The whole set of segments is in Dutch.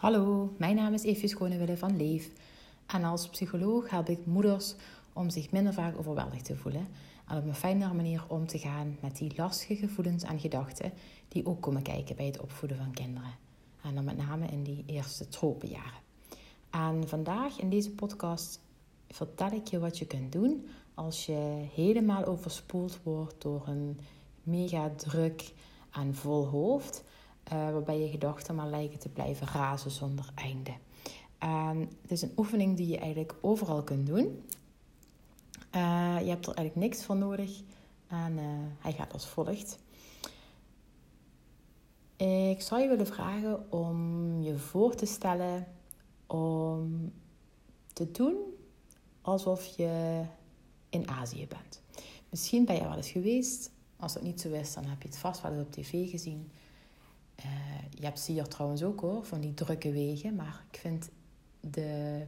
Hallo, mijn naam is Eefje Schonewille van Leef. En als psycholoog help ik moeders om zich minder vaak overweldigd te voelen. En op een fijnere manier om te gaan met die lastige gevoelens en gedachten die ook komen kijken bij het opvoeden van kinderen. En dan met name in die eerste tropenjaren. En vandaag in deze podcast vertel ik je wat je kunt doen als je helemaal overspoeld wordt door een mega druk en vol hoofd. Uh, waarbij je gedachten maar lijken te blijven razen zonder einde. Het is een oefening die je eigenlijk overal kunt doen. Uh, je hebt er eigenlijk niks voor nodig. En uh, hij gaat als volgt. Ik zou je willen vragen om je voor te stellen om te doen alsof je in Azië bent. Misschien ben je wel eens geweest. Als het niet zo is, dan heb je het vast wel eens op tv gezien. Je hebt ze hier trouwens ook hoor, van die drukke wegen. Maar ik vind de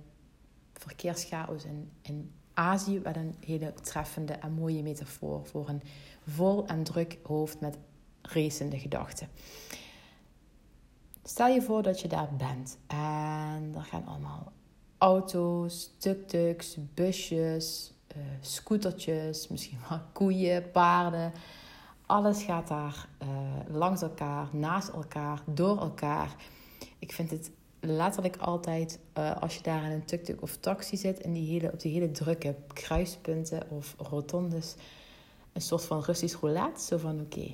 verkeerschaos in, in Azië wel een hele treffende en mooie metafoor voor een vol en druk hoofd met racende gedachten. Stel je voor dat je daar bent en er gaan allemaal auto's, tuk-tuks, busjes, uh, scootertjes, misschien wel koeien, paarden alles gaat daar uh, langs elkaar, naast elkaar, door elkaar. Ik vind het letterlijk altijd, uh, als je daar in een tuk-tuk of taxi zit, in die hele, op die hele drukke kruispunten of rotondes, een soort van Russisch roulette. Zo van oké,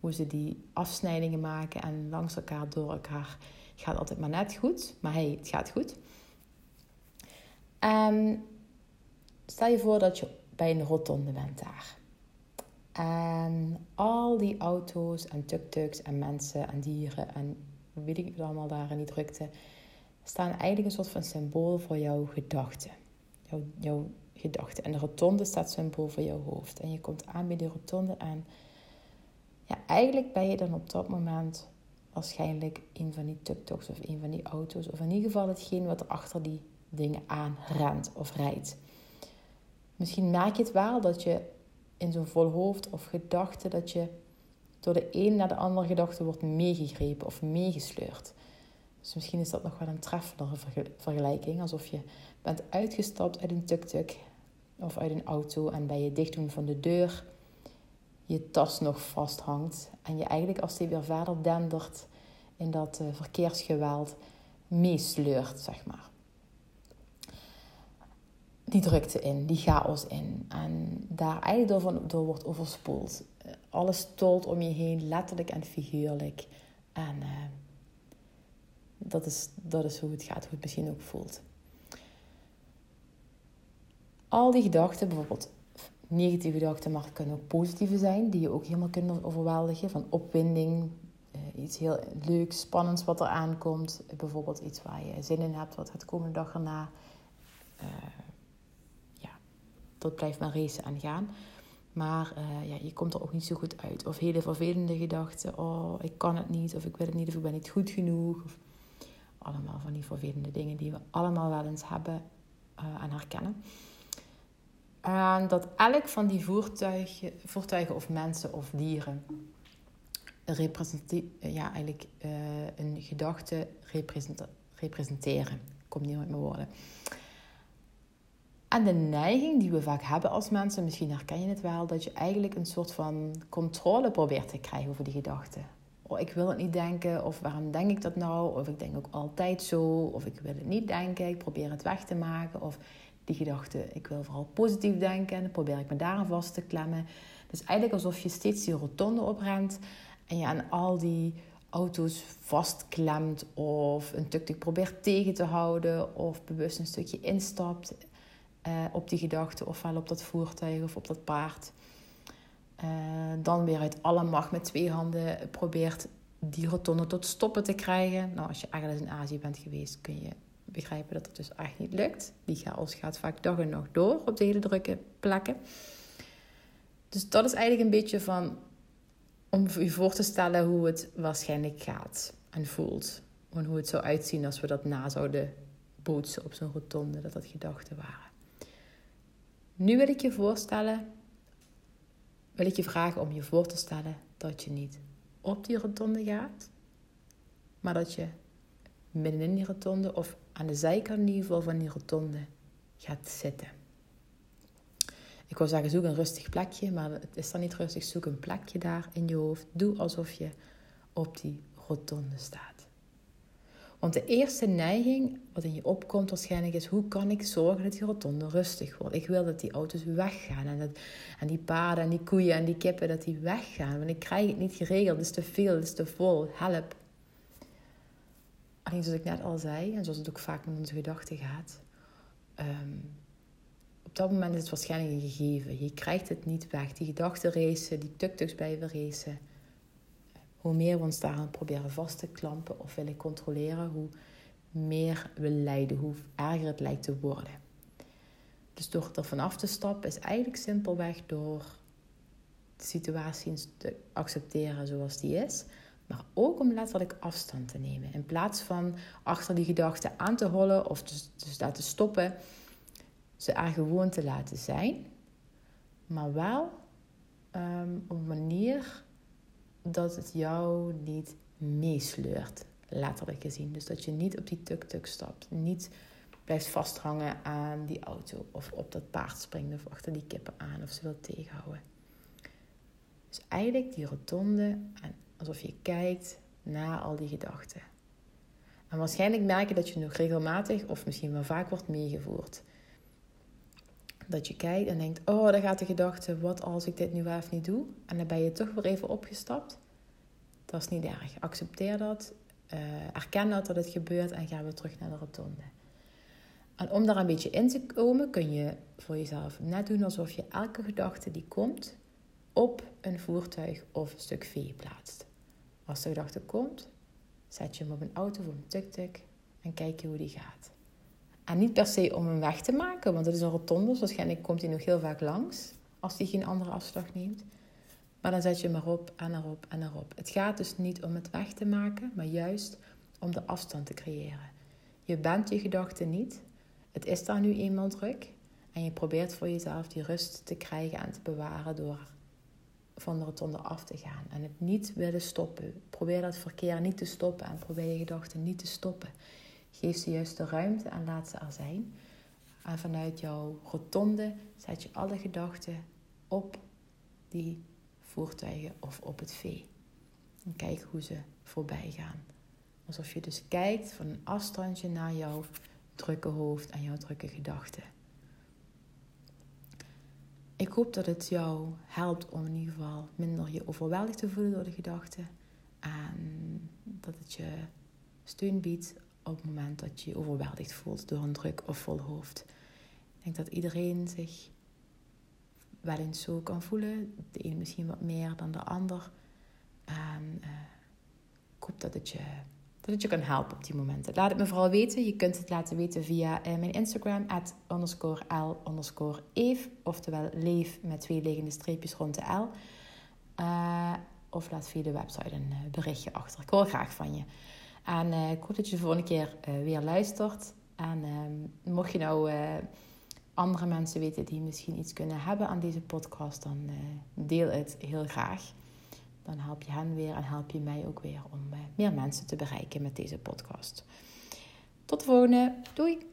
hoe ze die afsnijdingen maken en langs elkaar, door elkaar. Gaat altijd maar net goed, maar hey, het gaat goed. En stel je voor dat je bij een rotonde bent daar. En al die auto's en tuk-tuks en mensen en dieren en weet ik wat allemaal daar in die drukte, staan eigenlijk een soort van symbool voor jouw gedachten. Jouw, jouw gedachten. En de rotonde staat symbool voor jouw hoofd. En je komt aan bij die rotonde en ja, eigenlijk ben je dan op dat moment waarschijnlijk een van die tuk-tuks of een van die auto's. Of in ieder geval hetgeen wat er achter die dingen aan rent of rijdt. Misschien merk je het wel dat je in zo'n vol hoofd of gedachte dat je door de een naar de andere gedachte wordt meegegrepen of meegesleurd. Dus misschien is dat nog wel een treffendere vergelijking. Alsof je bent uitgestapt uit een tuk-tuk of uit een auto en bij je dichtdoen van de deur je tas nog vasthangt. En je eigenlijk als die weer verder dendert in dat uh, verkeersgeweld meesleurt, zeg maar die drukte in, die chaos in. En daar eigenlijk door, door wordt overspoeld. Alles tolt om je heen, letterlijk en figuurlijk. En uh, dat, is, dat is hoe het gaat, hoe het misschien ook voelt. Al die gedachten, bijvoorbeeld negatieve gedachten, maar het kunnen ook positieve zijn, die je ook helemaal kunnen overweldigen. Van opwinding, uh, iets heel leuks, spannends wat er aankomt. Bijvoorbeeld iets waar je zin in hebt, wat het komende dag erna. Dat blijft maar racen en gaan. Maar uh, ja, je komt er ook niet zo goed uit. Of hele vervelende gedachten. Oh, ik kan het niet. Of ik wil het niet. Of ik ben niet goed genoeg. Of allemaal van die vervelende dingen die we allemaal wel eens hebben uh, en herkennen. En dat elk van die voertuigen, voertuigen of mensen of dieren ja, eigenlijk uh, een gedachte representeren. Komt niet uit mijn woorden. En de neiging die we vaak hebben als mensen, misschien herken je het wel, dat je eigenlijk een soort van controle probeert te krijgen over die gedachten. Oh, ik wil het niet denken, of waarom denk ik dat nou? Of ik denk ook altijd zo, of ik wil het niet denken, ik probeer het weg te maken. Of die gedachte, ik wil vooral positief denken en dan probeer ik me daar aan vast te klemmen. Dus eigenlijk alsof je steeds die rotonde oprent en je aan al die auto's vastklemt of een tuk-tuk probeert tegen te houden of bewust een stukje instapt uh, op die gedachte, ofwel op dat voertuig of op dat paard. Uh, dan weer uit alle macht met twee handen probeert die rotonde tot stoppen te krijgen. Nou, als je ergens in Azië bent geweest, kun je begrijpen dat het dus echt niet lukt. Die chaos gaat vaak dag en nacht door op de hele drukke plekken. Dus dat is eigenlijk een beetje van om je voor te stellen hoe het waarschijnlijk gaat en voelt. En hoe het zou uitzien als we dat na zouden bootsen op zo'n rotonde, dat dat gedachten waren. Nu wil ik je voorstellen, wil ik je vragen om je voor te stellen dat je niet op die rotonde gaat, maar dat je middenin die rotonde of aan de zijkant in ieder geval van die rotonde gaat zitten. Ik wil zeggen, zoek een rustig plekje, maar het is dan niet rustig. Zoek een plekje daar in je hoofd. Doe alsof je op die rotonde staat. Want de eerste neiging wat in je opkomt waarschijnlijk is... hoe kan ik zorgen dat die rotonde rustig wordt? Ik wil dat die auto's weggaan. En, dat, en die paarden en die koeien en die kippen, dat die weggaan. Want ik krijg het niet geregeld. Het is te veel, het is te vol. Help. Alleen zoals ik net al zei, en zoals het ook vaak met onze gedachten gaat... Ehm, op dat moment is het waarschijnlijk een gegeven. Je krijgt het niet weg. Die gedachten racen, die tuk-tuks blijven racen hoe meer we ons daaraan proberen vast te klampen of willen controleren, hoe meer we lijden, hoe erger het lijkt te worden. Dus door er vanaf te stappen is eigenlijk simpelweg door de situatie te accepteren zoals die is, maar ook om letterlijk afstand te nemen. In plaats van achter die gedachten aan te hollen of dus, dus daar te stoppen, ze er gewoon te laten zijn, maar wel um, op een manier dat het jou niet meesleurt, letterlijk gezien. Dus dat je niet op die tuk-tuk stapt, niet blijft vasthangen aan die auto of op dat paard springt of achter die kippen aan of ze wil tegenhouden. Dus eigenlijk die rotonde, alsof je kijkt naar al die gedachten. En waarschijnlijk merk je dat je nog regelmatig of misschien wel vaak wordt meegevoerd. Dat je kijkt en denkt, oh, daar gaat de gedachte, wat als ik dit nu wel even niet doe? En dan ben je toch weer even opgestapt. Dat is niet erg. Accepteer dat. Uh, erken dat dat het gebeurt en ga weer terug naar de rotonde. En om daar een beetje in te komen, kun je voor jezelf net doen alsof je elke gedachte die komt op een voertuig of een stuk vee plaatst. Als de gedachte komt, zet je hem op een auto of een tuk-tuk en kijk je hoe die gaat. En niet per se om hem weg te maken, want het is een rotonde, dus waarschijnlijk komt hij nog heel vaak langs als hij geen andere afslag neemt. Maar dan zet je hem erop en erop en erop. Het gaat dus niet om het weg te maken, maar juist om de afstand te creëren. Je bent je gedachten niet. Het is daar nu eenmaal druk. En je probeert voor jezelf die rust te krijgen en te bewaren door van de rotonde af te gaan. En het niet willen stoppen. Probeer dat verkeer niet te stoppen en probeer je gedachten niet te stoppen. Geef ze juist de ruimte en laat ze er zijn. En vanuit jouw rotonde zet je alle gedachten op die voertuigen of op het vee. En kijk hoe ze voorbij gaan. Alsof je dus kijkt van een afstandje naar jouw drukke hoofd en jouw drukke gedachten. Ik hoop dat het jou helpt om in ieder geval minder je overweldigd te voelen door de gedachten. En dat het je steun biedt op het moment dat je je overweldigd voelt door een druk of vol hoofd. Ik denk dat iedereen zich wel eens zo kan voelen. De een misschien wat meer dan de ander. En uh, ik hoop dat het, je, dat je kan helpen op die momenten. Laat het me vooral weten. Je kunt het laten weten via uh, mijn Instagram, at underscore L underscore Eve. Oftewel leef met twee liggende streepjes rond de L. Uh, of laat via de website een berichtje achter. Ik hoor graag van je. En ik hoop dat je de volgende keer weer luistert. En ehm, mocht je nou andere mensen weten die misschien iets kunnen hebben aan deze podcast, dan deel het heel graag. Dan help je hen weer en help je mij ook weer om meer mensen te bereiken met deze podcast. Tot de volgende. Doei!